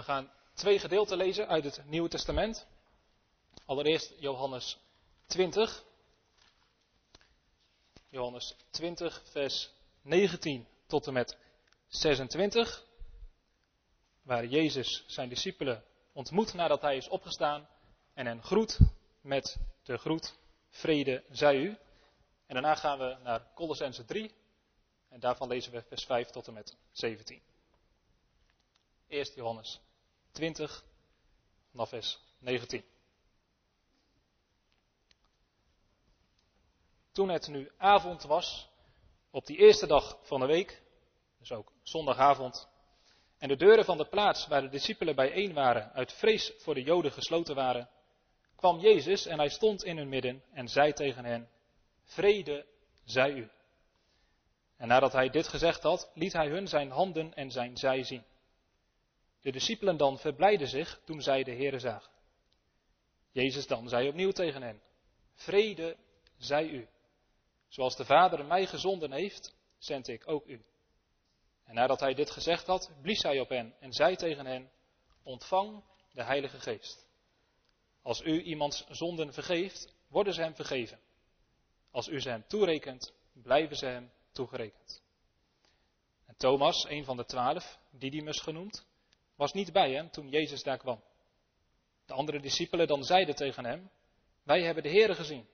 We gaan twee gedeelten lezen uit het Nieuwe Testament. Allereerst Johannes 20. Johannes 20, vers 19 tot en met 26. Waar Jezus zijn discipelen ontmoet nadat hij is opgestaan en hen groet met de groet vrede zij u. En daarna gaan we naar Colossense 3 en daarvan lezen we vers 5 tot en met 17. Eerst Johannes 20, vanaf vers 19. Toen het nu avond was, op die eerste dag van de week, dus ook zondagavond, en de deuren van de plaats waar de discipelen bijeen waren, uit vrees voor de Joden gesloten waren, kwam Jezus en hij stond in hun midden en zei tegen hen, Vrede zij u. En nadat hij dit gezegd had, liet hij hun zijn handen en zijn zij zien. De discipelen dan verblijden zich toen zij de Heere zagen. Jezus dan zei opnieuw tegen hen, Vrede zij u. Zoals de Vader mij gezonden heeft, zend ik ook u. En nadat hij dit gezegd had, blies hij op hen en zei tegen hen, Ontvang de Heilige Geest. Als u iemands zonden vergeeft, worden ze hem vergeven. Als u ze hem toerekent, blijven ze hem toegerekend. En Thomas, een van de twaalf, Didymus genoemd, was niet bij hem toen Jezus daar kwam. De andere discipelen dan zeiden tegen hem, wij hebben de Heere gezien.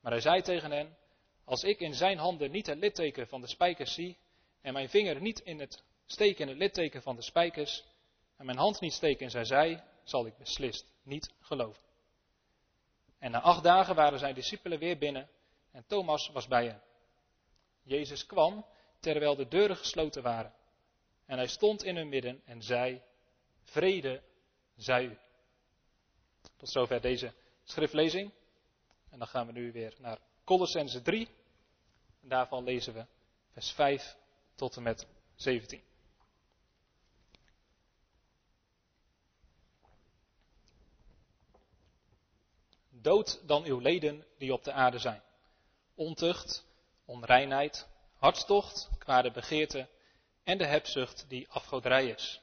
Maar hij zei tegen hen, als ik in zijn handen niet het litteken van de spijkers zie, en mijn vinger niet in het steken in het litteken van de spijkers, en mijn hand niet steken in zijn zij, zal ik beslist niet geloven. En na acht dagen waren zijn discipelen weer binnen en Thomas was bij hen. Jezus kwam terwijl de deuren gesloten waren. En hij stond in hun midden en zei, vrede zij u. Tot zover deze schriftlezing. En dan gaan we nu weer naar Colossense 3. En daarvan lezen we vers 5 tot en met 17. Dood dan uw leden die op de aarde zijn. Ontucht, onreinheid, hartstocht, kwade begeerte en de hebzucht die afgoderij is.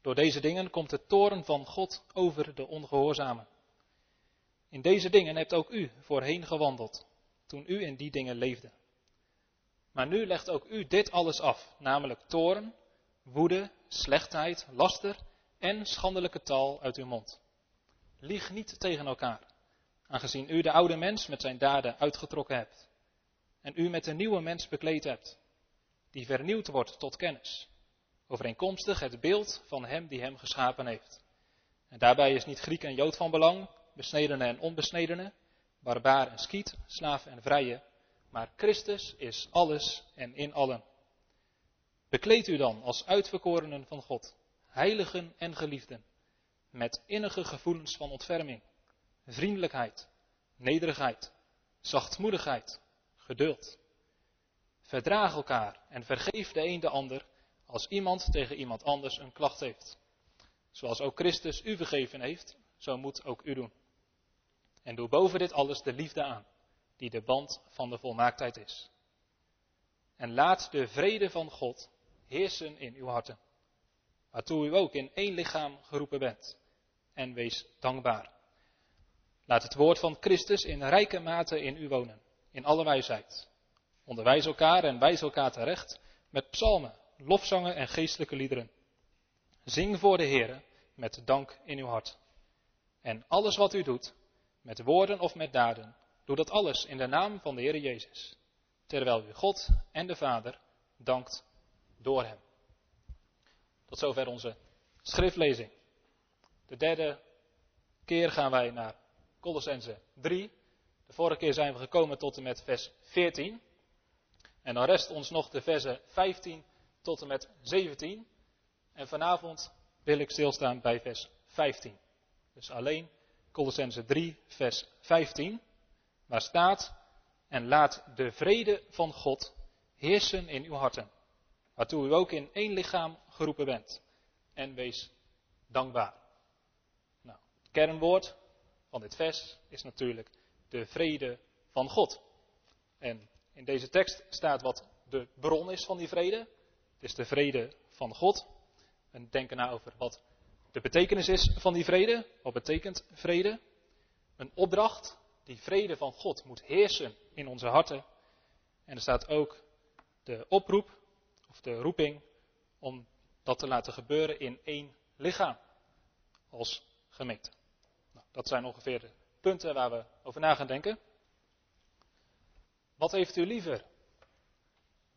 Door deze dingen komt de toren van God over de ongehoorzamen. In deze dingen hebt ook u voorheen gewandeld, toen u in die dingen leefde. Maar nu legt ook u dit alles af, namelijk toren, woede, slechtheid, laster en schandelijke taal uit uw mond. Lieg niet tegen elkaar, aangezien u de oude mens met zijn daden uitgetrokken hebt en u met een nieuwe mens bekleed hebt, die vernieuwd wordt tot kennis, overeenkomstig het beeld van hem die hem geschapen heeft. En daarbij is niet Griek en Jood van belang, besnedene en onbesnedene, barbaar en skiet, slaaf en vrije, maar Christus is alles en in allen. Bekleed u dan als uitverkorenen van God, heiligen en geliefden, met innige gevoelens van ontferming, vriendelijkheid, nederigheid, zachtmoedigheid, geduld. Verdraag elkaar en vergeef de een de ander als iemand tegen iemand anders een klacht heeft. Zoals ook Christus u vergeven heeft, zo moet ook u doen. En doe boven dit alles de liefde aan, die de band van de volmaaktheid is. En laat de vrede van God heersen in uw harten, waartoe u ook in één lichaam geroepen bent. En wees dankbaar. Laat het woord van Christus in rijke mate in u wonen, in alle wijsheid. Onderwijs elkaar en wijs elkaar terecht met psalmen, lofzangen en geestelijke liederen. Zing voor de Heer met dank in uw hart. En alles wat u doet, met woorden of met daden, doe dat alles in de naam van de Heer Jezus, terwijl u God en de Vader dankt door Hem. Tot zover onze schriftlezing. De derde keer gaan wij naar Colossense 3. De vorige keer zijn we gekomen tot en met vers 14. En dan rest ons nog de versen 15 tot en met 17. En vanavond wil ik stilstaan bij vers 15. Dus alleen Colossense 3, vers 15. Waar staat: En laat de vrede van God heersen in uw harten. Waartoe u ook in één lichaam geroepen bent. En wees dankbaar. Nou, het kernwoord van dit vers is natuurlijk de vrede van God. En in deze tekst staat wat de bron is van die vrede. Het is de vrede van God. en denken na over wat de betekenis is van die vrede. Wat betekent vrede? Een opdracht, die vrede van God moet heersen in onze harten. En er staat ook de oproep, of de roeping, om dat te laten gebeuren in één lichaam als gemeente. Nou, dat zijn ongeveer de punten waar we over na gaan denken. Wat heeft u liever?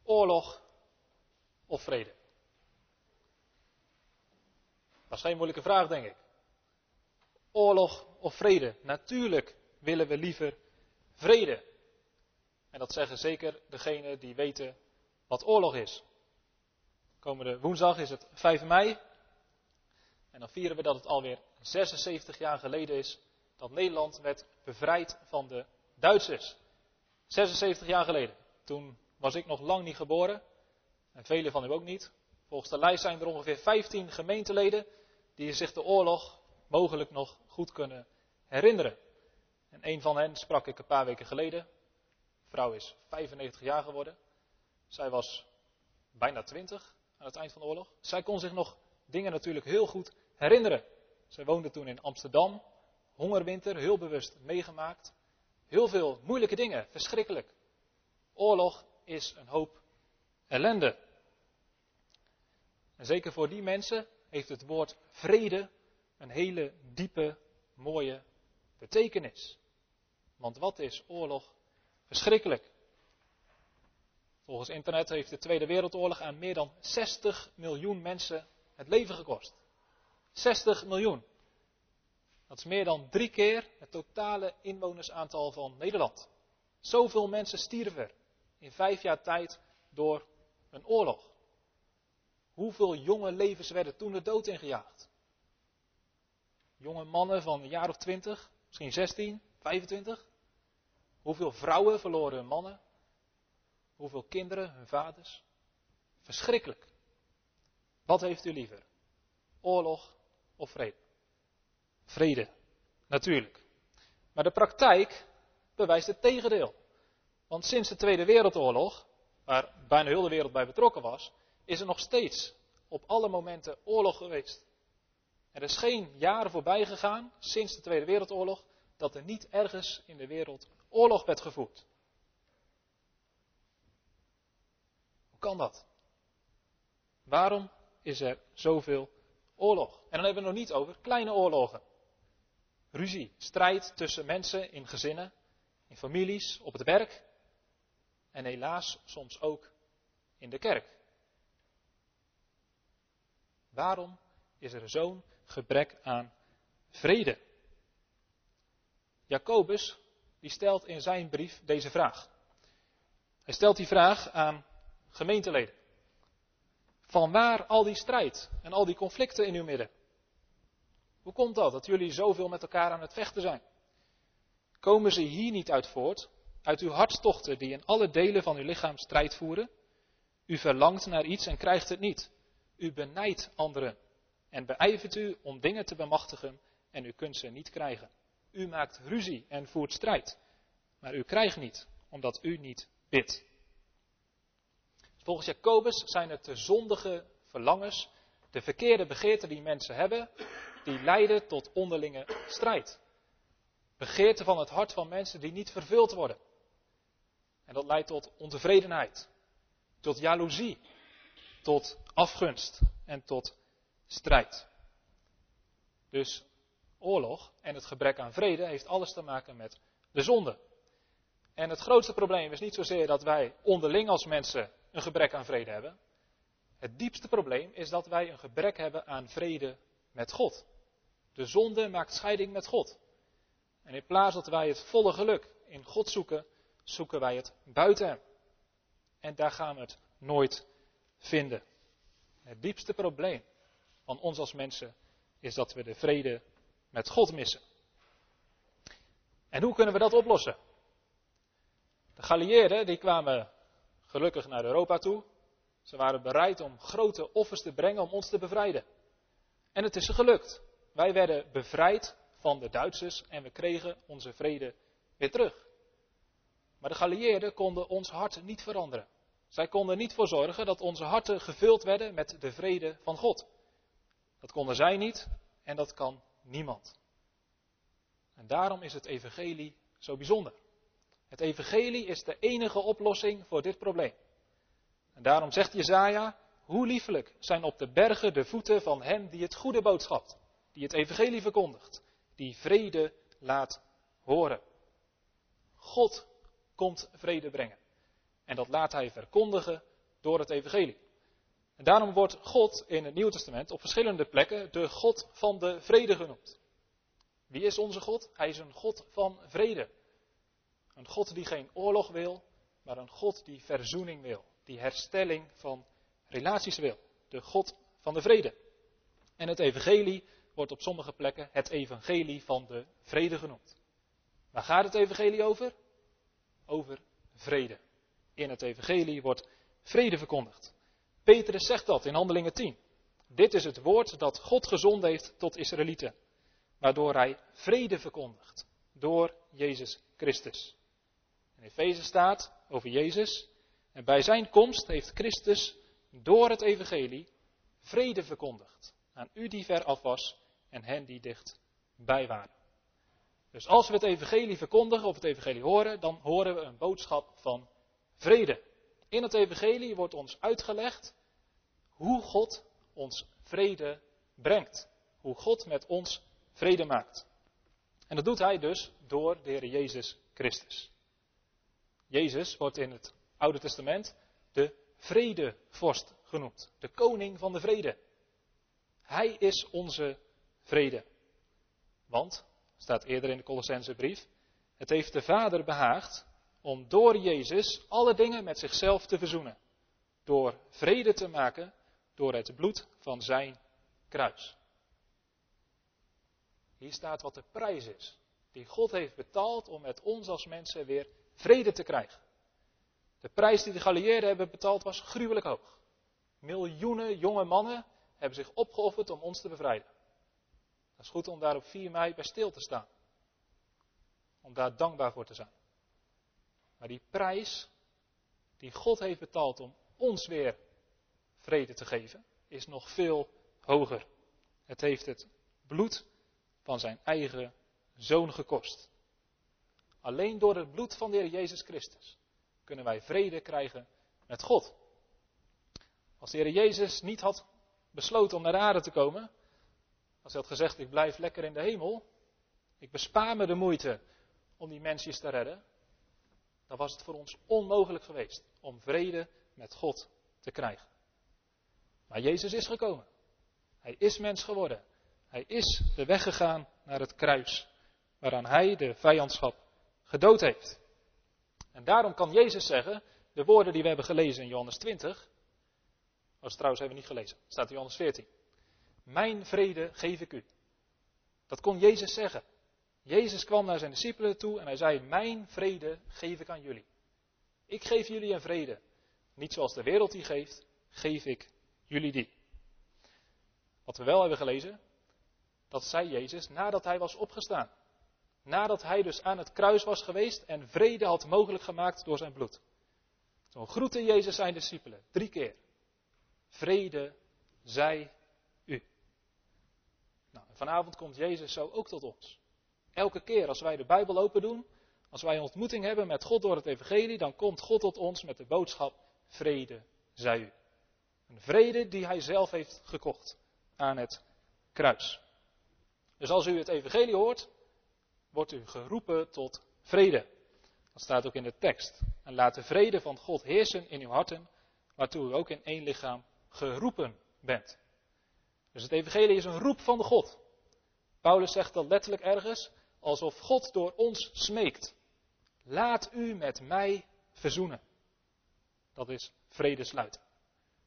Oorlog of vrede? Dat is geen moeilijke vraag, denk ik. Oorlog of vrede? Natuurlijk willen we liever vrede. En dat zeggen zeker degenen die weten wat oorlog is. Komende woensdag is het 5 mei. En dan vieren we dat het alweer 76 jaar geleden is dat Nederland werd bevrijd van de Duitsers. 76 jaar geleden. Toen was ik nog lang niet geboren. En velen van u ook niet. Volgens de lijst zijn er ongeveer 15 gemeenteleden die zich de oorlog mogelijk nog goed kunnen herinneren. En een van hen sprak ik een paar weken geleden. De vrouw is 95 jaar geworden. Zij was bijna 20 aan het eind van de oorlog. Zij kon zich nog dingen natuurlijk heel goed herinneren. Zij woonde toen in Amsterdam. Hongerwinter, heel bewust meegemaakt. Heel veel moeilijke dingen, verschrikkelijk. Oorlog is een hoop ellende. En zeker voor die mensen heeft het woord vrede een hele diepe, mooie betekenis. Want wat is oorlog verschrikkelijk? Volgens internet heeft de Tweede Wereldoorlog aan meer dan 60 miljoen mensen het leven gekost. 60 miljoen. Dat is meer dan drie keer het totale inwonersaantal van Nederland. Zoveel mensen stierven er in vijf jaar tijd door een oorlog. Hoeveel jonge levens werden toen de dood ingejaagd? Jonge mannen van een jaar of twintig, misschien 16, 25. Hoeveel vrouwen verloren hun mannen? Hoeveel kinderen hun vaders? Verschrikkelijk. Wat heeft u liever? Oorlog of vrede? Vrede, natuurlijk. Maar de praktijk bewijst het tegendeel. Want sinds de Tweede Wereldoorlog, waar bijna heel de wereld bij betrokken was, is er nog steeds op alle momenten oorlog geweest. Er is geen jaren voorbij gegaan sinds de Tweede Wereldoorlog dat er niet ergens in de wereld oorlog werd gevoerd. Hoe kan dat? Waarom is er zoveel oorlog? En dan hebben we het nog niet over kleine oorlogen. Ruzie, strijd tussen mensen in gezinnen, in families, op het werk en helaas soms ook in de kerk. Waarom is er zo'n gebrek aan vrede? Jacobus die stelt in zijn brief deze vraag. Hij stelt die vraag aan gemeenteleden. Van waar al die strijd en al die conflicten in uw midden? Hoe komt dat, dat jullie zoveel met elkaar aan het vechten zijn? Komen ze hier niet uit voort, uit uw hartstochten die in alle delen van uw lichaam strijd voeren? U verlangt naar iets en krijgt het niet. U benijdt anderen en beijvert u om dingen te bemachtigen en u kunt ze niet krijgen. U maakt ruzie en voert strijd, maar u krijgt niet, omdat u niet bidt. Volgens Jacobus zijn het de zondige verlangens, de verkeerde begeerten die mensen hebben, die leiden tot onderlinge strijd. Begeerten van het hart van mensen die niet vervuld worden. En dat leidt tot ontevredenheid, tot jaloezie, tot afgunst en tot strijd. Dus oorlog en het gebrek aan vrede heeft alles te maken met de zonde. En het grootste probleem is niet zozeer dat wij onderling als mensen een gebrek aan vrede hebben. Het diepste probleem is dat wij een gebrek hebben aan vrede met God. De zonde maakt scheiding met God. En in plaats dat wij het volle geluk in God zoeken, zoeken wij het buiten Hem. En daar gaan we het nooit vinden. Het diepste probleem van ons als mensen is dat we de vrede met God missen. En hoe kunnen we dat oplossen? De Galieerden die kwamen gelukkig naar Europa toe. Ze waren bereid om grote offers te brengen om ons te bevrijden. En het is ze gelukt. Wij werden bevrijd van de Duitsers en we kregen onze vrede weer terug. Maar de Galieerden konden ons hart niet veranderen. Zij konden niet voor zorgen dat onze harten gevuld werden met de vrede van God. Dat konden zij niet en dat kan niemand. En daarom is het evangelie zo bijzonder. Het evangelie is de enige oplossing voor dit probleem. En daarom zegt Jezaja, hoe liefelijk zijn op de bergen de voeten van hem die het goede boodschapt, die het evangelie verkondigt, die vrede laat horen. God komt vrede brengen. En dat laat hij verkondigen door het evangelie. En daarom wordt God in het Nieuwe Testament op verschillende plekken de God van de vrede genoemd. Wie is onze God? Hij is een God van vrede. Een God die geen oorlog wil, maar een God die verzoening wil. Die herstelling van relaties wil. De God van de vrede. En het evangelie wordt op sommige plekken het evangelie van de vrede genoemd. Waar gaat het evangelie over? Over vrede. In het evangelie wordt vrede verkondigd. Petrus zegt dat in Handelingen 10. Dit is het woord dat God gezond heeft tot Israëlieten, waardoor hij vrede verkondigt door Jezus Christus. In Efeze staat over Jezus, en bij zijn komst heeft Christus door het evangelie vrede verkondigd aan u die ver af was en hen die dicht bij waren. Dus als we het evangelie verkondigen of het evangelie horen, dan horen we een boodschap van vrede. In het evangelie wordt ons uitgelegd hoe God ons vrede brengt. Hoe God met ons vrede maakt. En dat doet hij dus door de Heer Jezus Christus. Jezus wordt in het Oude Testament de vredevorst genoemd. De koning van de vrede. Hij is onze vrede. Want, staat eerder in de Colossensebrief, het heeft de Vader behaagd om door Jezus alle dingen met zichzelf te verzoenen. Door vrede te maken door het bloed van zijn kruis. Hier staat wat de prijs is die God heeft betaald om met ons als mensen weer vrede te krijgen. De prijs die de Galieerden hebben betaald was gruwelijk hoog. Miljoenen jonge mannen hebben zich opgeofferd om ons te bevrijden. Dat is goed om daar op 4 mei bij stil te staan. Om daar dankbaar voor te zijn. Maar die prijs die God heeft betaald om ons weer vrede te geven, is nog veel hoger. Het heeft het bloed van zijn eigen zoon gekost. Alleen door het bloed van de Heer Jezus Christus kunnen wij vrede krijgen met God. Als de Heer Jezus niet had besloten om naar de aarde te komen, als hij had gezegd: Ik blijf lekker in de hemel, ik bespaar me de moeite om die mensjes te redden, dan was het voor ons onmogelijk geweest om vrede met God te krijgen. Maar Jezus is gekomen. Hij is mens geworden. Hij is de weg gegaan naar het kruis, waaraan hij de vijandschap gedood heeft. En daarom kan Jezus zeggen, de woorden die we hebben gelezen in Johannes 20, was trouwens hebben we niet gelezen, staat in Johannes 14. Mijn vrede geef ik u. Dat kon Jezus zeggen. Jezus kwam naar zijn discipelen toe en hij zei, mijn vrede geef ik aan jullie. Ik geef jullie een vrede. Niet zoals de wereld die geeft, geef ik jullie die. Wat we wel hebben gelezen, dat zei Jezus nadat hij was opgestaan. Nadat hij dus aan het kruis was geweest en vrede had mogelijk gemaakt door zijn bloed. Toen groette Jezus zijn discipelen drie keer. Vrede zij vanavond komt Jezus zo ook tot ons. Elke keer als wij de Bijbel open doen, als wij een ontmoeting hebben met God door het Evangelie, dan komt God tot ons met de boodschap: Vrede zij u. Een vrede die hij zelf heeft gekocht aan het kruis. Dus als u het evangelie hoort, wordt u geroepen tot vrede. Dat staat ook in de tekst. En laat de vrede van God heersen in uw harten, waartoe u ook in één lichaam geroepen bent. Dus het evangelie is een roep van de God. Paulus zegt dat letterlijk ergens, alsof God door ons smeekt. Laat u met mij verzoenen. Dat is vrede sluiten.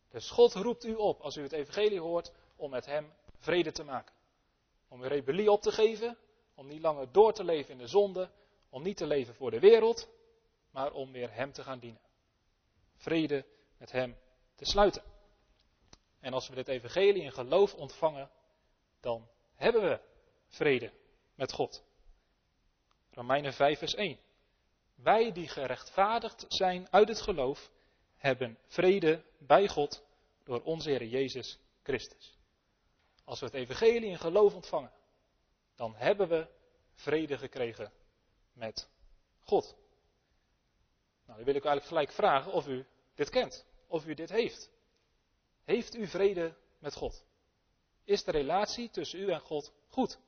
Dus God roept u op, als u het evangelie hoort, om met hem vrede te maken. Om uw rebellie op te geven, om niet langer door te leven in de zonde, om niet te leven voor de wereld, maar om weer hem te gaan dienen. Vrede met hem te sluiten. En als we dit evangelie in geloof ontvangen, dan hebben we vrede met God. Romeinen 5 vers 1. Wij die gerechtvaardigd zijn uit het geloof, hebben vrede bij God door onze Heer Jezus Christus. Als we het evangelie in geloof ontvangen, dan hebben we vrede gekregen met God. Nou, dan wil ik eigenlijk gelijk vragen of u dit kent, of u dit heeft. Heeft u vrede met God? Is de relatie tussen u en God goed?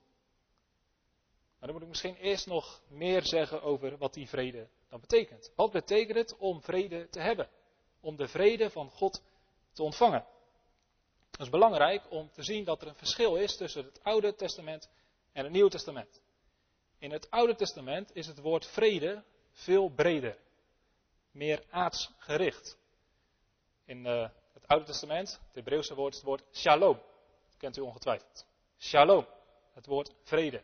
Maar dan moet ik misschien eerst nog meer zeggen over wat die vrede dan betekent. Wat betekent het om vrede te hebben? Om de vrede van God te ontvangen. Het is belangrijk om te zien dat er een verschil is tussen het Oude Testament en het Nieuwe Testament. In het Oude Testament is het woord vrede veel breder, meer aardsgericht. In uh, het Oude Testament, het Hebreeuwse woord is het woord shalom. Dat kent u ongetwijfeld. Shalom, het woord vrede.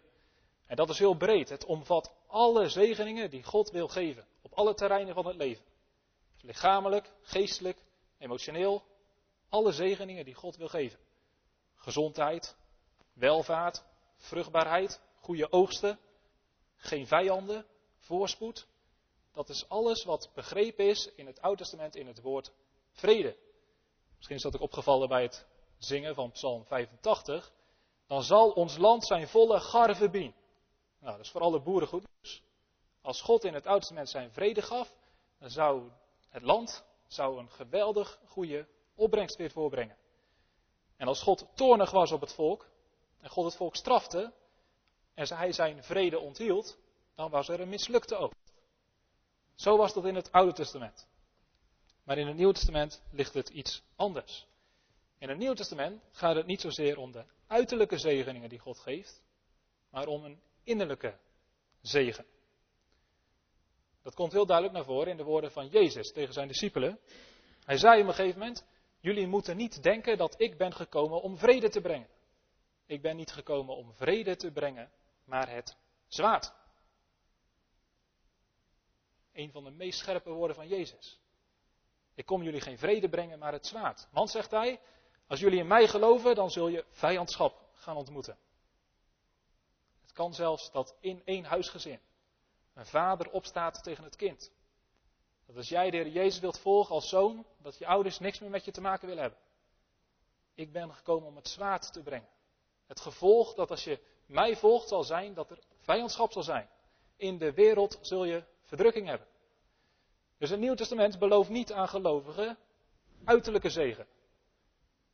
En dat is heel breed. Het omvat alle zegeningen die God wil geven. Op alle terreinen van het leven. Lichamelijk, geestelijk, emotioneel. Alle zegeningen die God wil geven. Gezondheid, welvaart, vruchtbaarheid, goede oogsten, geen vijanden, voorspoed. Dat is alles wat begrepen is in het Oude Testament in het woord vrede. Misschien is dat ook opgevallen bij het zingen van Psalm 85. Dan zal ons land zijn volle garve bien. Nou, dat is voor alle boeren goed nieuws. Als God in het Oude Testament zijn vrede gaf, dan zou het land zou een geweldig goede opbrengst weer voorbrengen. En als God toornig was op het volk, en God het volk strafte, en hij zijn vrede onthield, dan was er een mislukte oogst. Zo was dat in het Oude Testament. Maar in het Nieuwe Testament ligt het iets anders. In het Nieuwe Testament gaat het niet zozeer om de uiterlijke zegeningen die God geeft, maar om een innerlijke zegen. Dat komt heel duidelijk naar voren in de woorden van Jezus tegen zijn discipelen. Hij zei op een gegeven moment: Jullie moeten niet denken dat ik ben gekomen om vrede te brengen. Ik ben niet gekomen om vrede te brengen, maar het zwaard. Een van de meest scherpe woorden van Jezus. Ik kom jullie geen vrede brengen, maar het zwaard. Want, zegt hij, als jullie in mij geloven, dan zul je vijandschap gaan ontmoeten. Het kan zelfs dat in één huisgezin een vader opstaat tegen het kind. Dat als jij de Heer Jezus wilt volgen als zoon, dat je ouders niks meer met je te maken willen hebben. Ik ben gekomen om het zwaard te brengen. Het gevolg dat als je mij volgt zal zijn dat er vijandschap zal zijn. In de wereld zul je verdrukking hebben. Dus het Nieuw Testament belooft niet aan gelovigen uiterlijke zegen.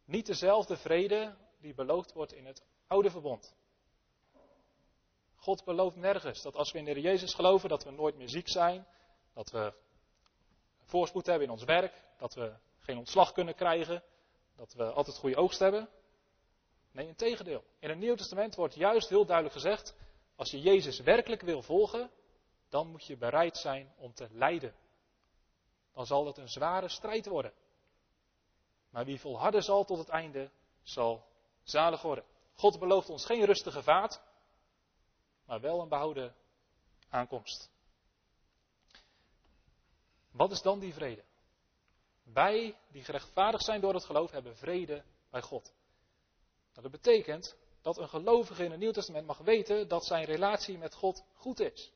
Niet dezelfde vrede die beloofd wordt in het oude verbond. God belooft nergens dat als we in de Heer Jezus geloven, dat we nooit meer ziek zijn, dat we voorspoed hebben in ons werk, dat we geen ontslag kunnen krijgen, dat we altijd goede oogst hebben. Nee, in tegendeel. In het Nieuw Testament wordt juist heel duidelijk gezegd, als je Jezus werkelijk wil volgen, dan moet je bereid zijn om te lijden. Dan zal het een zware strijd worden. Maar wie volharden zal tot het einde, zal zalig worden. God belooft ons geen rustige vaart, maar wel een behouden aankomst. Wat is dan die vrede? Wij die gerechtvaardigd zijn door het geloof hebben vrede bij God. Nou, dat betekent dat een gelovige in het Nieuw Testament mag weten dat zijn relatie met God goed is.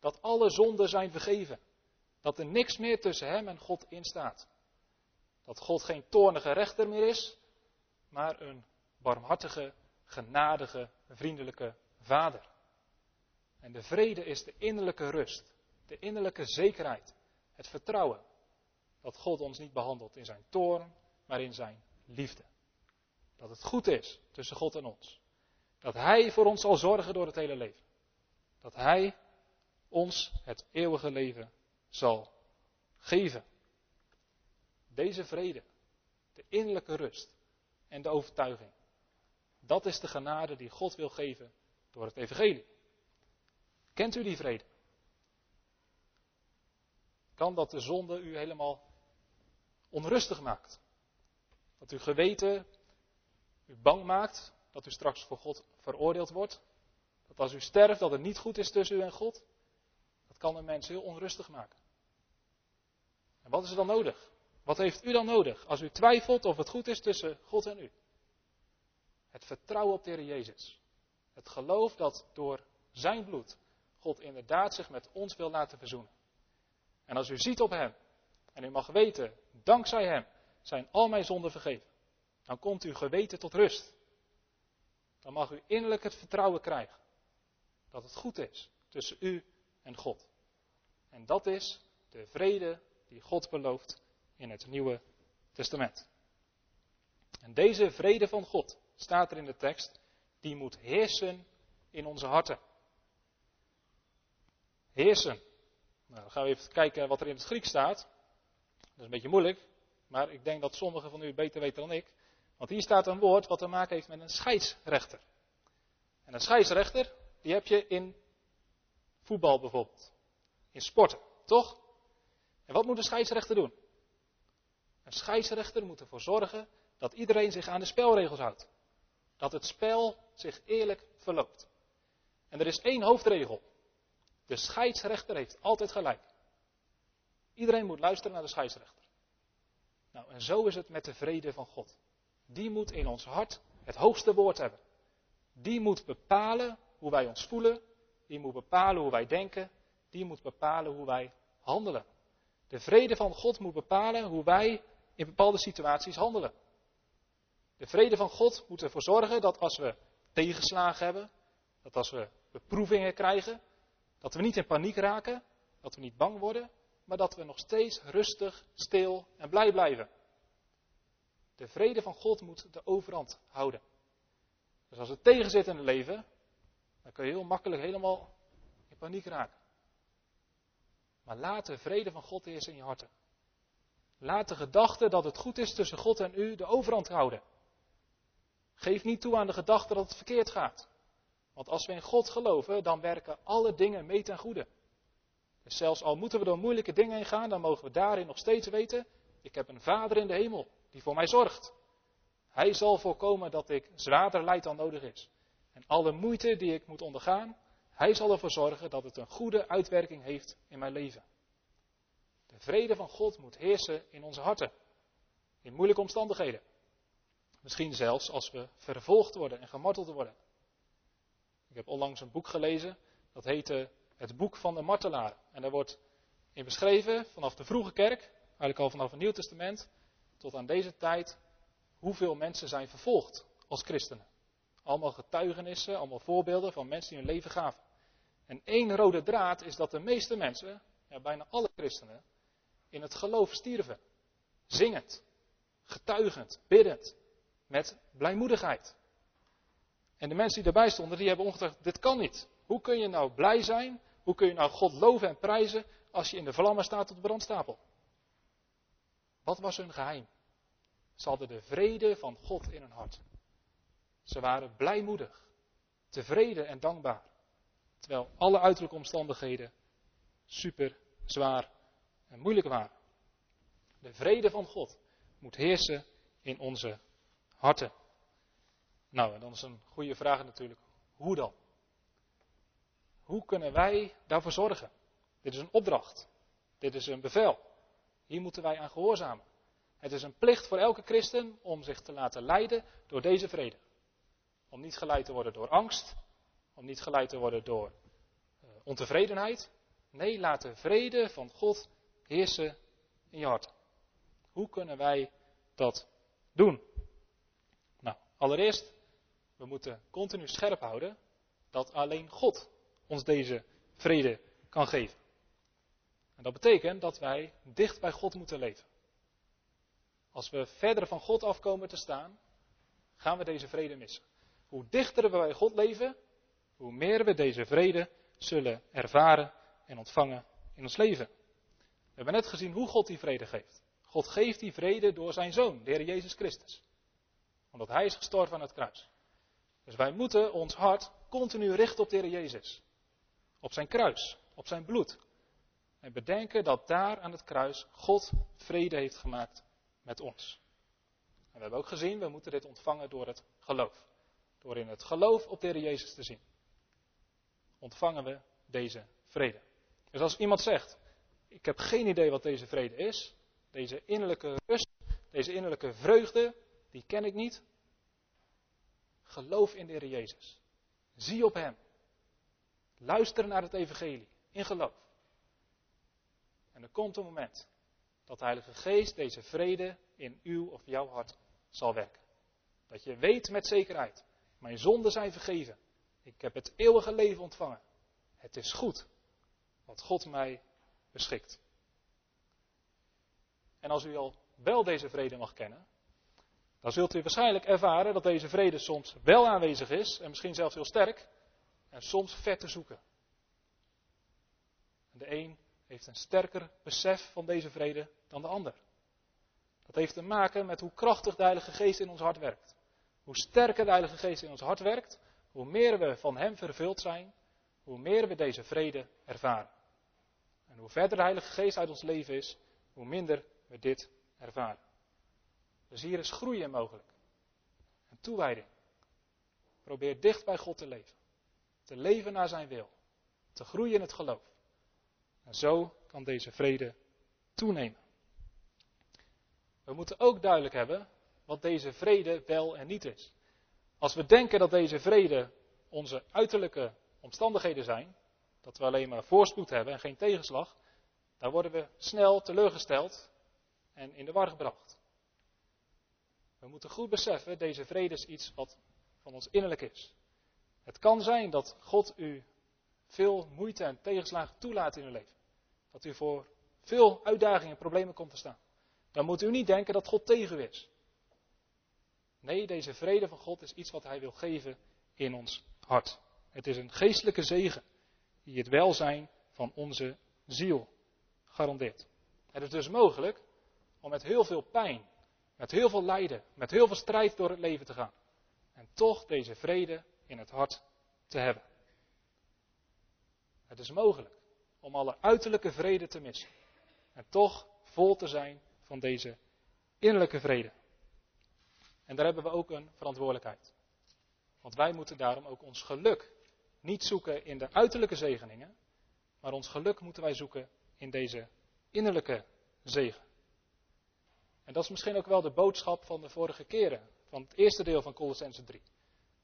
Dat alle zonden zijn vergeven. Dat er niks meer tussen hem en God in staat. Dat God geen toornige rechter meer is, maar een barmhartige, genadige, vriendelijke vader. En de vrede is de innerlijke rust, de innerlijke zekerheid, het vertrouwen dat God ons niet behandelt in zijn toorn, maar in zijn liefde. Dat het goed is tussen God en ons. Dat Hij voor ons zal zorgen door het hele leven. Dat Hij ons het eeuwige leven zal geven. Deze vrede, de innerlijke rust en de overtuiging. Dat is de genade die God wil geven door het evangelie. Kent u die vrede? Kan dat de zonde u helemaal onrustig maakt? Dat uw geweten u bang maakt dat u straks voor God veroordeeld wordt? Dat als u sterft dat het niet goed is tussen u en God? Dat kan een mens heel onrustig maken. En wat is er dan nodig? Wat heeft u dan nodig als u twijfelt of het goed is tussen God en u? Het vertrouwen op de Heer Jezus. Het geloof dat door zijn bloed God inderdaad zich met ons wil laten verzoenen. En als u ziet op Hem en u mag weten, dankzij Hem zijn al mijn zonden vergeven, dan komt uw geweten tot rust. dan mag u innerlijk het vertrouwen krijgen dat het goed is tussen u en God. En dat is de vrede die God belooft in het Nieuwe Testament. En deze vrede van God, staat er in de tekst, die moet heersen in onze harten. Heersen. Nou, dan gaan we even kijken wat er in het Grieks staat. Dat is een beetje moeilijk, maar ik denk dat sommigen van u beter weten dan ik. Want hier staat een woord wat te maken heeft met een scheidsrechter. En een scheidsrechter, die heb je in voetbal bijvoorbeeld. In sporten, toch? En wat moet een scheidsrechter doen? Een scheidsrechter moet ervoor zorgen dat iedereen zich aan de spelregels houdt. Dat het spel zich eerlijk verloopt. En er is één hoofdregel. De scheidsrechter heeft altijd gelijk. Iedereen moet luisteren naar de scheidsrechter. Nou, en zo is het met de vrede van God. Die moet in ons hart het hoogste woord hebben. Die moet bepalen hoe wij ons voelen. Die moet bepalen hoe wij denken. Die moet bepalen hoe wij handelen. De vrede van God moet bepalen hoe wij in bepaalde situaties handelen. De vrede van God moet ervoor zorgen dat als we tegenslagen hebben, dat als we beproevingen krijgen, dat we niet in paniek raken, dat we niet bang worden, maar dat we nog steeds rustig, stil en blij blijven. De vrede van God moet de overhand houden. Dus als het tegenzit in het leven, dan kun je heel makkelijk helemaal in paniek raken. Maar laat de vrede van God eerst in je harten. Laat de gedachte dat het goed is tussen God en u de overhand houden. Geef niet toe aan de gedachte dat het verkeerd gaat. Want als we in God geloven, dan werken alle dingen mee ten goede. Dus zelfs al moeten we door moeilijke dingen heen gaan, dan mogen we daarin nog steeds weten, ik heb een Vader in de hemel die voor mij zorgt. Hij zal voorkomen dat ik zwaarder lijd dan nodig is. En alle moeite die ik moet ondergaan, hij zal ervoor zorgen dat het een goede uitwerking heeft in mijn leven. De vrede van God moet heersen in onze harten. In moeilijke omstandigheden. Misschien zelfs als we vervolgd worden en gemarteld worden. Ik heb onlangs een boek gelezen, dat heette Het Boek van de Martelaar. En daar wordt in beschreven, vanaf de vroege kerk, eigenlijk al vanaf het Nieuw Testament, tot aan deze tijd, hoeveel mensen zijn vervolgd als christenen. Allemaal getuigenissen, allemaal voorbeelden van mensen die hun leven gaven. En één rode draad is dat de meeste mensen, ja, bijna alle christenen, in het geloof stierven. Zingend, getuigend, biddend, met blijmoedigheid. En de mensen die erbij stonden, die hebben ongetwijfeld, dit kan niet. Hoe kun je nou blij zijn? Hoe kun je nou God loven en prijzen als je in de vlammen staat op de brandstapel? Wat was hun geheim? Ze hadden de vrede van God in hun hart. Ze waren blijmoedig, tevreden en dankbaar. Terwijl alle uiterlijke omstandigheden super zwaar en moeilijk waren. De vrede van God moet heersen in onze harten. Nou, en dan is een goede vraag natuurlijk, hoe dan? Hoe kunnen wij daarvoor zorgen? Dit is een opdracht. Dit is een bevel. Hier moeten wij aan gehoorzamen. Het is een plicht voor elke christen om zich te laten leiden door deze vrede. Om niet geleid te worden door angst, om niet geleid te worden door uh, ontevredenheid. Nee, laat de vrede van God heersen in je hart. Hoe kunnen wij dat doen? Nou, allereerst, we moeten continu scherp houden dat alleen God ons deze vrede kan geven. En dat betekent dat wij dicht bij God moeten leven. Als we verder van God afkomen te staan, gaan we deze vrede missen. Hoe dichter we bij God leven, hoe meer we deze vrede zullen ervaren en ontvangen in ons leven. We hebben net gezien hoe God die vrede geeft. God geeft die vrede door zijn zoon, de Heer Jezus Christus. Omdat hij is gestorven aan het kruis. Dus wij moeten ons hart continu richten op de Heer Jezus. Op zijn kruis, op zijn bloed. En bedenken dat daar aan het kruis God vrede heeft gemaakt met ons. En we hebben ook gezien, we moeten dit ontvangen door het geloof. Door in het geloof op de Heer Jezus te zien. Ontvangen we deze vrede. Dus als iemand zegt, ik heb geen idee wat deze vrede is, deze innerlijke rust, deze innerlijke vreugde, die ken ik niet. Geloof in de Heer Jezus. Zie op Hem. Luister naar het Evangelie in geloof. En er komt een moment dat de Heilige Geest deze vrede in uw of jouw hart zal werken. Dat je weet met zekerheid, Mijn zonden zijn vergeven. Ik heb het eeuwige leven ontvangen. Het is goed wat God mij beschikt. En als u al wel deze vrede mag kennen, dan zult u waarschijnlijk ervaren dat deze vrede soms wel aanwezig is, en misschien zelfs heel sterk, en soms ver te zoeken. de een heeft een sterker besef van deze vrede dan de ander. Dat heeft te maken met hoe krachtig de Heilige Geest in ons hart werkt. Hoe sterker de Heilige Geest in ons hart werkt, hoe meer we van Hem vervuld zijn, hoe meer we deze vrede ervaren. En hoe verder de Heilige Geest uit ons leven is, hoe minder we dit ervaren. Dus hier is groeien mogelijk. En toewijding. Probeer dicht bij God te leven. Te leven naar zijn wil. Te groeien in het geloof. En zo kan deze vrede toenemen. We moeten ook duidelijk hebben wat deze vrede wel en niet is. Als we denken dat deze vrede onze uiterlijke omstandigheden zijn, dat we alleen maar voorspoed hebben en geen tegenslag, dan worden we snel teleurgesteld en in de war gebracht. We moeten goed beseffen, deze vrede is iets wat van ons innerlijk is. Het kan zijn dat God u veel moeite en tegenslagen toelaat in uw leven. Dat u voor veel uitdagingen en problemen komt te staan. Dan moet u niet denken dat God tegen u is. Nee, deze vrede van God is iets wat Hij wil geven in ons hart. Het is een geestelijke zegen die het welzijn van onze ziel garandeert. Het is dus mogelijk om met heel veel pijn, met heel veel lijden, met heel veel strijd door het leven te gaan. En toch deze vrede in het hart te hebben. Het is mogelijk om alle uiterlijke vrede te missen. En toch vol te zijn van deze innerlijke vrede. En daar hebben we ook een verantwoordelijkheid. Want wij moeten daarom ook ons geluk niet zoeken in de uiterlijke zegeningen, maar ons geluk moeten wij zoeken in deze innerlijke zegen. En dat is misschien ook wel de boodschap van de vorige keren, van het eerste deel van Colossense 3.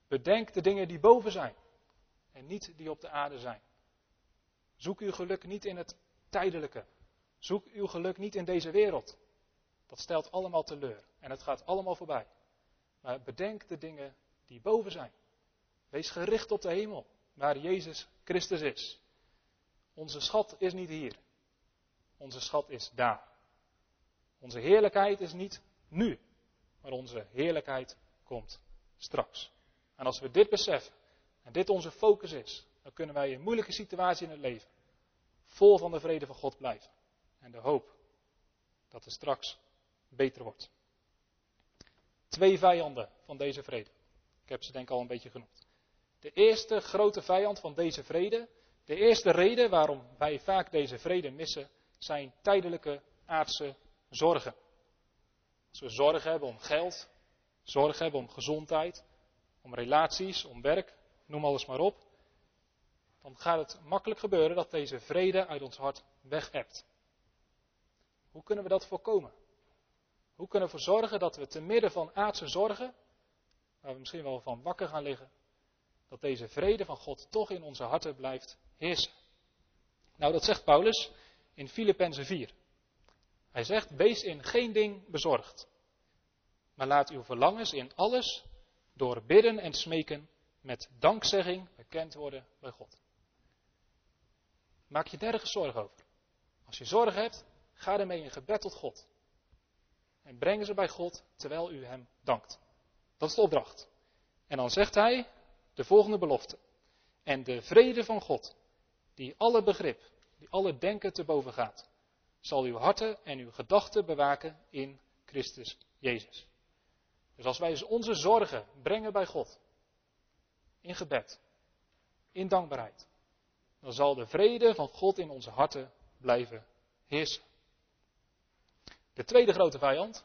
Bedenk de dingen die boven zijn en niet die op de aarde zijn. Zoek uw geluk niet in het tijdelijke. Zoek uw geluk niet in deze wereld. Dat stelt allemaal teleur en het gaat allemaal voorbij. Maar bedenk de dingen die boven zijn. Wees gericht op de hemel, waar Jezus Christus is. Onze schat is niet hier. Onze schat is daar. Onze heerlijkheid is niet nu, maar onze heerlijkheid komt straks. En als we dit beseffen en dit onze focus is, dan kunnen wij in moeilijke situaties in het leven vol van de vrede van God blijven. En de hoop dat het straks beter wordt. Twee vijanden van deze vrede. Ik heb ze denk ik al een beetje genoemd. De eerste grote vijand van deze vrede, de eerste reden waarom wij vaak deze vrede missen, zijn tijdelijke aardse zorgen. Als we zorgen hebben om geld, zorgen hebben om gezondheid, om relaties, om werk, noem alles maar op, dan gaat het makkelijk gebeuren dat deze vrede uit ons hart wegebt. Hoe kunnen we dat voorkomen? Hoe kunnen we ervoor zorgen dat we te midden van aardse zorgen, waar we misschien wel van wakker gaan liggen, dat deze vrede van God toch in onze harten blijft heersen? Nou, dat zegt Paulus in Filippenzen 4. Hij zegt, wees in geen ding bezorgd, maar laat uw verlangens in alles door bidden en smeken met dankzegging bekend worden bij God. Maak je nergens zorgen over. Als je zorgen hebt, ga ermee in gebed tot God. En breng ze bij God terwijl u hem dankt. Dat is de opdracht. En dan zegt hij de volgende belofte. En de vrede van God, die alle begrip, die alle denken te boven gaat, zal uw harten en uw gedachten bewaken in Christus Jezus. Dus als wij onze zorgen brengen bij God, in gebed, in dankbaarheid, dan zal de vrede van God in onze harten blijven heersen. De tweede grote vijand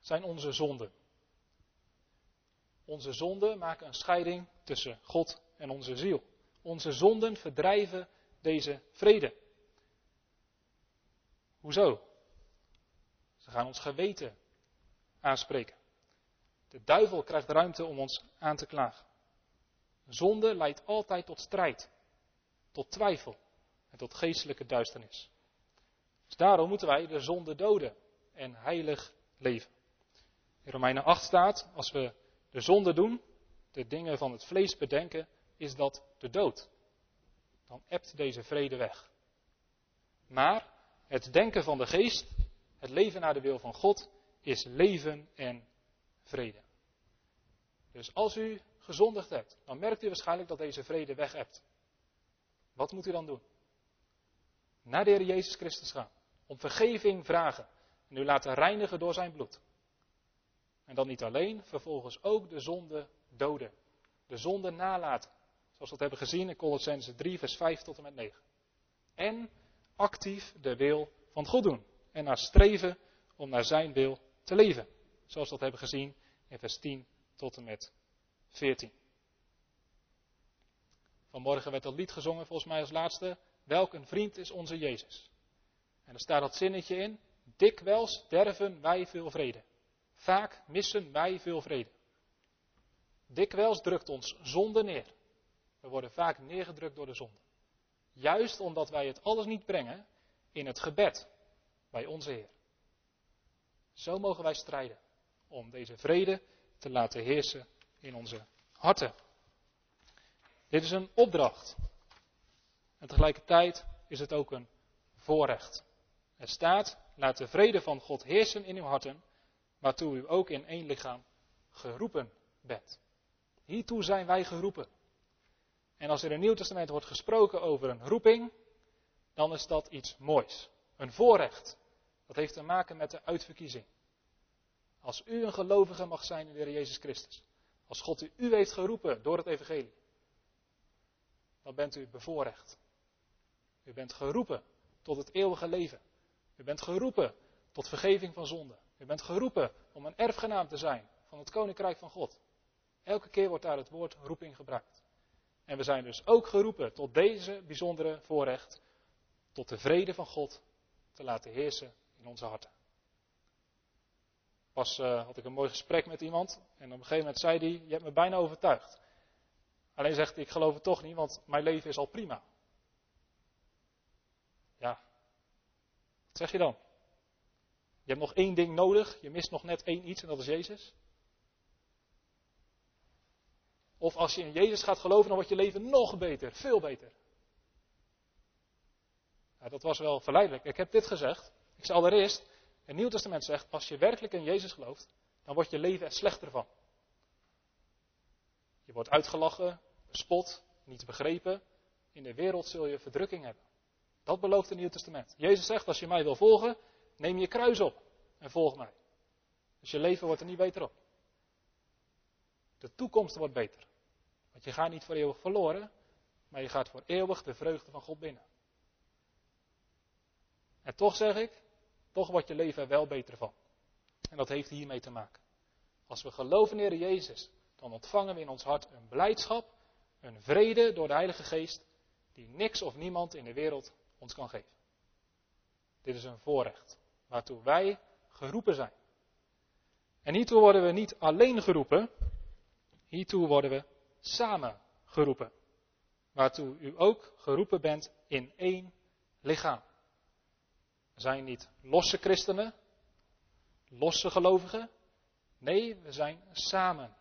zijn onze zonden. Onze zonden maken een scheiding tussen God en onze ziel. Onze zonden verdrijven deze vrede. Hoezo? Ze gaan ons geweten aanspreken. De duivel krijgt ruimte om ons aan te klagen. Zonde leidt altijd tot strijd, tot twijfel en tot geestelijke duisternis. Dus daarom moeten wij de zonde doden en heilig leven. In Romeinen 8 staat, als we de zonde doen, de dingen van het vlees bedenken, is dat de dood. Dan ebt deze vrede weg. Maar het denken van de geest, het leven naar de wil van God, is leven en vrede. Dus als u gezondigd hebt, dan merkt u waarschijnlijk dat deze vrede weg hebt. Wat moet u dan doen? Naar de Heer Jezus Christus gaan. Om vergeving vragen. En u laten reinigen door zijn bloed. En dan niet alleen, vervolgens ook de zonde doden. De zonde nalaten. Zoals we dat hebben gezien in Colossense 3, vers 5 tot en met 9. En actief de wil van God doen. En naar streven om naar zijn wil te leven. Zoals we dat hebben gezien in vers 10 tot en met 14. Vanmorgen werd dat lied gezongen, volgens mij als laatste. Welk een vriend is onze Jezus. En er staat dat zinnetje in. Dikwijls derven wij veel vrede. Vaak missen wij veel vrede. Dikwijls drukt ons zonde neer. We worden vaak neergedrukt door de zonde. Juist omdat wij het alles niet brengen in het gebed bij onze Heer. Zo mogen wij strijden om deze vrede te laten heersen in onze harten. Dit is een opdracht. En tegelijkertijd is het ook een voorrecht. Er staat, laat de vrede van God heersen in uw harten, waartoe u ook in één lichaam geroepen bent. Hiertoe zijn wij geroepen. En als er in het Nieuw Testament wordt gesproken over een roeping, dan is dat iets moois. Een voorrecht. Dat heeft te maken met de uitverkiezing. Als u een gelovige mag zijn in de Heer Jezus Christus. Als God u, heeft geroepen door het Evangelie. Dan bent u bevoorrecht. U bent geroepen tot het eeuwige leven. U bent geroepen tot vergeving van zonde. U bent geroepen om een erfgenaam te zijn van het Koninkrijk van God. Elke keer wordt daar het woord roeping gebruikt. En we zijn dus ook geroepen tot deze bijzondere voorrecht, tot de vrede van God te laten heersen in onze harten. Pas uh, had ik een mooi gesprek met iemand en op een gegeven moment zei hij, je hebt me bijna overtuigd. Alleen zegt hij, ik geloof het toch niet, want mijn leven is al prima. Ja, wat zeg je dan? Je hebt nog één ding nodig, je mist nog net één iets en dat is Jezus. Of als je in Jezus gaat geloven, dan wordt je leven nog beter, veel beter. Ja, dat was wel verleidelijk. Ik heb dit gezegd. Ik zei allereerst, het Nieuw Testament zegt, als je werkelijk in Jezus gelooft, dan wordt je leven er slechter van. Je wordt uitgelachen, bespot, niet begrepen. In de wereld zul je verdrukking hebben. Dat belooft het Nieuw Testament. Jezus zegt, als je mij wil volgen, neem je kruis op en volg mij. Dus je leven wordt er niet beter op. De toekomst wordt beter. Je gaat niet voor eeuwig verloren, maar je gaat voor eeuwig de vreugde van God binnen. En toch zeg ik, toch wordt je leven er wel beter van. En dat heeft hiermee te maken. Als we geloven in Heer Jezus, dan ontvangen we in ons hart een blijdschap, een vrede door de Heilige Geest, die niks of niemand in de wereld ons kan geven. Dit is een voorrecht, waartoe wij geroepen zijn. En hiertoe worden we niet alleen geroepen, hiertoe worden we samen geroepen. Waartoe u ook geroepen bent in één lichaam. We zijn niet losse christenen, losse gelovigen. Nee, we zijn samen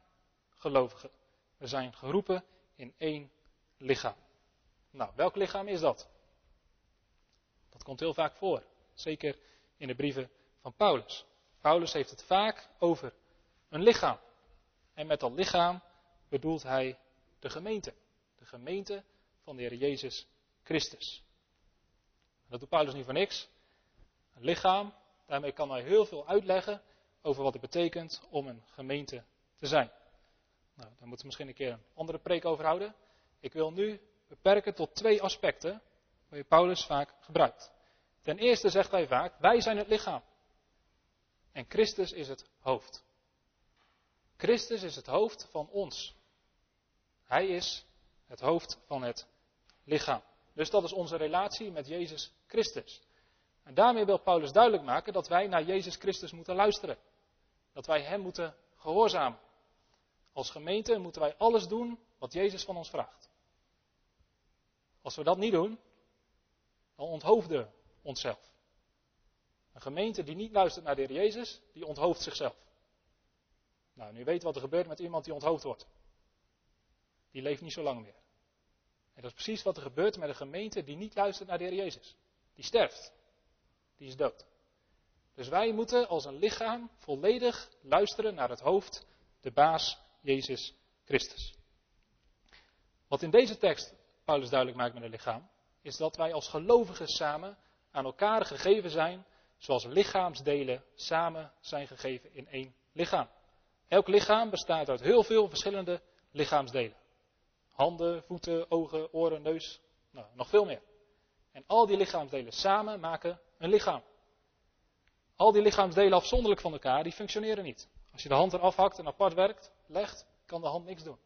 gelovigen. We zijn geroepen in één lichaam. Nou, welk lichaam is dat? Dat komt heel vaak voor. Zeker in de brieven van Paulus. Paulus heeft het vaak over een lichaam. En met dat lichaam bedoelt hij de gemeente. De gemeente van de Heer Jezus Christus. Dat doet Paulus niet voor niks. Een lichaam, daarmee kan hij heel veel uitleggen over wat het betekent om een gemeente te zijn. Nou, daar moeten we misschien een keer een andere preek over houden. Ik wil nu beperken tot twee aspecten waar Paulus vaak gebruikt. Ten eerste zegt hij vaak, wij zijn het lichaam. En Christus is het hoofd. Christus is het hoofd van ons. Hij is het hoofd van het lichaam. Dus dat is onze relatie met Jezus Christus. En daarmee wil Paulus duidelijk maken dat wij naar Jezus Christus moeten luisteren. Dat wij Hem moeten gehoorzamen. Als gemeente moeten wij alles doen wat Jezus van ons vraagt. Als we dat niet doen, dan onthoofden we onszelf. Een gemeente die niet luistert naar de Heer Jezus, die onthoofdt zichzelf. Nou, nu weet wat er gebeurt met iemand die onthoofd wordt. Die leeft niet zo lang meer. En dat is precies wat er gebeurt met een gemeente die niet luistert naar de Heer Jezus. Die sterft. Die is dood. Dus wij moeten als een lichaam volledig luisteren naar het hoofd, de baas, Jezus Christus. Wat in deze tekst Paulus duidelijk maakt met het lichaam, is dat wij als gelovigen samen aan elkaar gegeven zijn, zoals lichaamsdelen samen zijn gegeven in één lichaam. Elk lichaam bestaat uit heel veel verschillende lichaamsdelen. Handen, voeten, ogen, oren, neus, nou, nog veel meer. En al die lichaamsdelen samen maken een lichaam. Al die lichaamsdelen afzonderlijk van elkaar, die functioneren niet. Als je de hand eraf hakt en apart werkt, legt, kan de hand niks doen.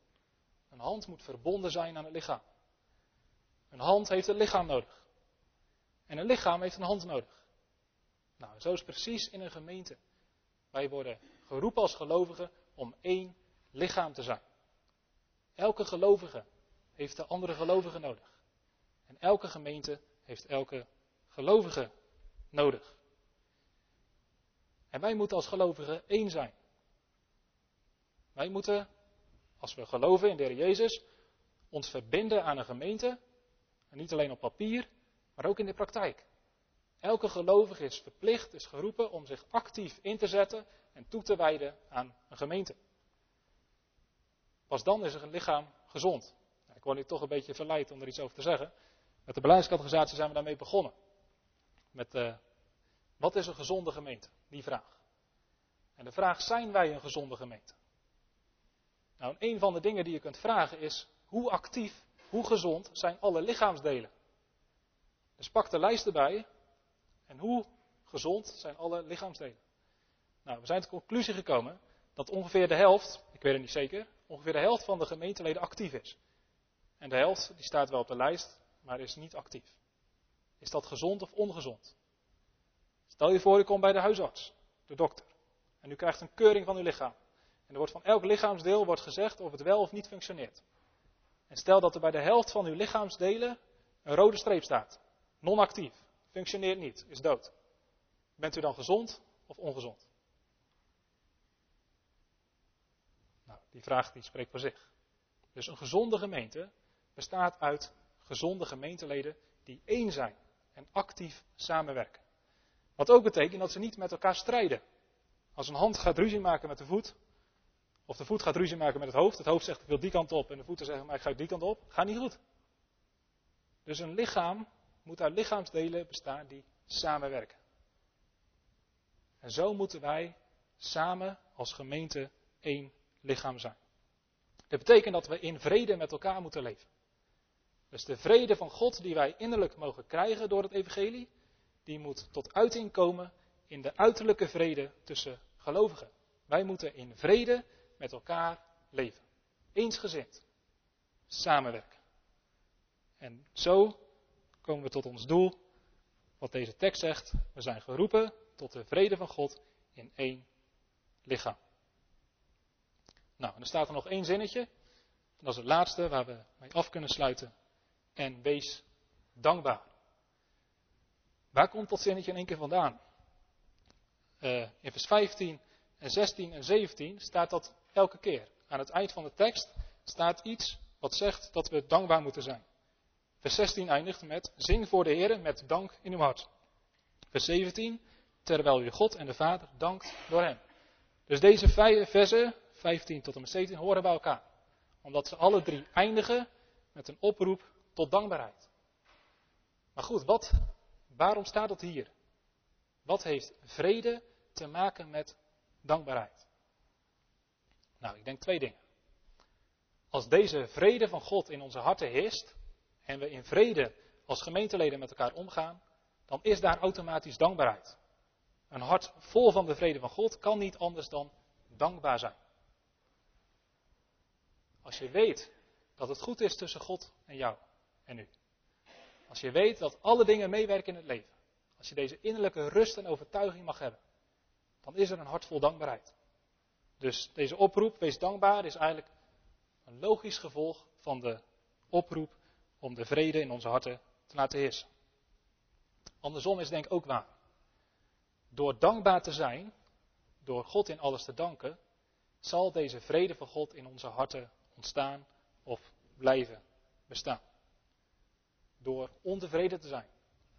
Een hand moet verbonden zijn aan het lichaam. Een hand heeft een lichaam nodig. En een lichaam heeft een hand nodig. Nou, zo is precies in een gemeente. Wij worden geroepen als gelovigen om één lichaam te zijn. Elke gelovige heeft de andere gelovige nodig. En elke gemeente heeft elke gelovige nodig. En wij moeten als gelovigen één zijn. Wij moeten, als we geloven in de Heer Jezus, ons verbinden aan een gemeente. En niet alleen op papier, maar ook in de praktijk. Elke gelovige is verplicht, is geroepen om zich actief in te zetten en toe te wijden aan een gemeente. Pas dan is een lichaam gezond. Ik word nu toch een beetje verleid om er iets over te zeggen. Met de beleidscategorisatie zijn we daarmee begonnen. Met uh, wat is een gezonde gemeente? Die vraag. En de vraag, zijn wij een gezonde gemeente? Nou, een van de dingen die je kunt vragen is, hoe actief, hoe gezond zijn alle lichaamsdelen? Dus pak de lijst erbij. En hoe gezond zijn alle lichaamsdelen? Nou, we zijn tot de conclusie gekomen dat ongeveer de helft, ik weet het niet zeker, ongeveer de helft van de gemeenteleden actief is. En de helft, die staat wel op de lijst, maar is niet actief. Is dat gezond of ongezond? Stel je voor, je komt bij de huisarts, de dokter. En u krijgt een keuring van uw lichaam. En er wordt van elk lichaamsdeel wordt gezegd of het wel of niet functioneert. En stel dat er bij de helft van uw lichaamsdelen een rode streep staat. Non-actief. Functioneert niet. Is dood. Bent u dan gezond of ongezond? Nou, die vraag die spreekt voor zich. Dus een gezonde gemeente bestaat uit gezonde gemeenteleden die één zijn en actief samenwerken. Wat ook betekent dat ze niet met elkaar strijden. Als een hand gaat ruzie maken met de voet, of de voet gaat ruzie maken met het hoofd, het hoofd zegt ik wil die kant op en de voeten zeggen maar ik ga die kant op, gaat niet goed. Dus een lichaam moet uit lichaamsdelen bestaan die samenwerken. En zo moeten wij samen als gemeente één lichaam zijn. Dat betekent dat we in vrede met elkaar moeten leven. Dus de vrede van God die wij innerlijk mogen krijgen door het evangelie, die moet tot uiting komen in de uiterlijke vrede tussen gelovigen. Wij moeten in vrede met elkaar leven. Eensgezind. Samenwerken. En zo komen we tot ons doel, wat deze tekst zegt. We zijn geroepen tot de vrede van God in één lichaam. Nou, en er staat er nog één zinnetje. Dat is het laatste waar we mee af kunnen sluiten. En wees dankbaar. Waar komt dat zinnetje in één keer vandaan? Uh, in vers 15 en 16 en 17 staat dat elke keer. Aan het eind van de tekst staat iets wat zegt dat we dankbaar moeten zijn. Vers 16 eindigt met zing voor de Heer met dank in uw hart. Vers 17, terwijl u God en de Vader dankt door hem. Dus deze vijf versen, 15 tot en met 17, horen bij elkaar. Omdat ze alle drie eindigen met een oproep tot dankbaarheid. Maar goed, wat, waarom staat dat hier? Wat heeft vrede te maken met dankbaarheid? Nou, ik denk twee dingen. Als deze vrede van God in onze harten heerst en we in vrede als gemeenteleden met elkaar omgaan, dan is daar automatisch dankbaarheid. Een hart vol van de vrede van God kan niet anders dan dankbaar zijn. Als je weet dat het goed is tussen God en jou en u. Als je weet dat alle dingen meewerken in het leven. Als je deze innerlijke rust en overtuiging mag hebben. Dan is er een hart vol dankbaarheid. Dus deze oproep, wees dankbaar, is eigenlijk een logisch gevolg van de oproep om de vrede in onze harten te laten heersen. Andersom is denk ik ook waar. Door dankbaar te zijn, door God in alles te danken, zal deze vrede van God in onze harten ontstaan, of blijven bestaan. Door ontevreden te zijn,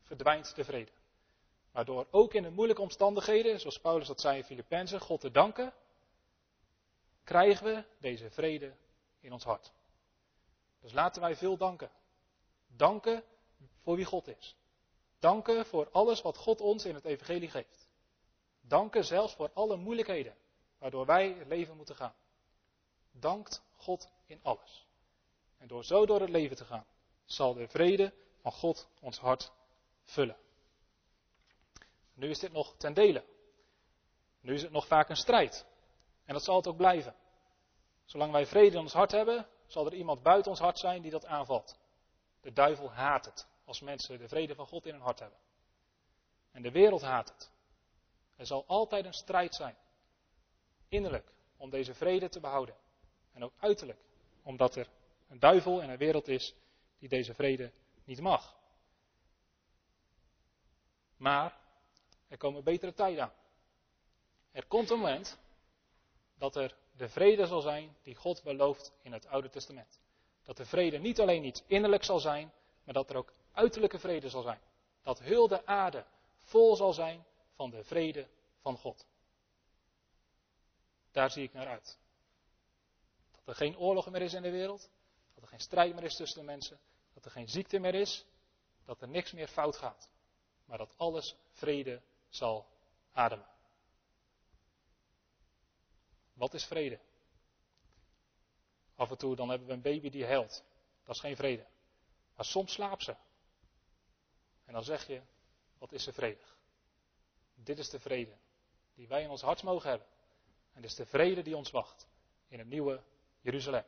verdwijnt de vrede. Maar door ook in de moeilijke omstandigheden, zoals Paulus dat zei in Filippenzen, God te danken, krijgen we deze vrede in ons hart. Dus laten wij veel danken. Danken voor wie God is. Danken voor alles wat God ons in het Evangelie geeft. Danken zelfs voor alle moeilijkheden waardoor wij het leven moeten gaan. Dankt God in alles. En door zo door het leven te gaan, zal de vrede van God ons hart vullen. Nu is dit nog ten dele. Nu is het nog vaak een strijd. En dat zal het ook blijven. Zolang wij vrede in ons hart hebben, zal er iemand buiten ons hart zijn die dat aanvalt. De duivel haat het als mensen de vrede van God in hun hart hebben. En de wereld haat het. Er zal altijd een strijd zijn. Innerlijk om deze vrede te behouden. En ook uiterlijk omdat er een duivel en een wereld is die deze vrede niet mag. Maar er komen betere tijden aan. Er komt een moment dat er de vrede zal zijn die God belooft in het Oude Testament. Dat de vrede niet alleen iets innerlijk zal zijn, maar dat er ook uiterlijke vrede zal zijn. Dat heel de aarde vol zal zijn van de vrede van God. Daar zie ik naar uit. Dat er geen oorlog meer is in de wereld, dat er geen strijd meer is tussen de mensen, dat er geen ziekte meer is, dat er niks meer fout gaat, maar dat alles vrede zal ademen. Wat is vrede? Af en toe dan hebben we een baby die huilt. Dat is geen vrede. Maar soms slaapt ze. En dan zeg je, wat is ze vredig? Dit is de vrede die wij in ons hart mogen hebben. En dit is de vrede die ons wacht in het nieuwe Jeruzalem.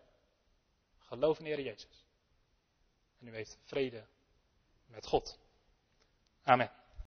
Geloof in de Heer Jezus. En u heeft vrede met God. Amen.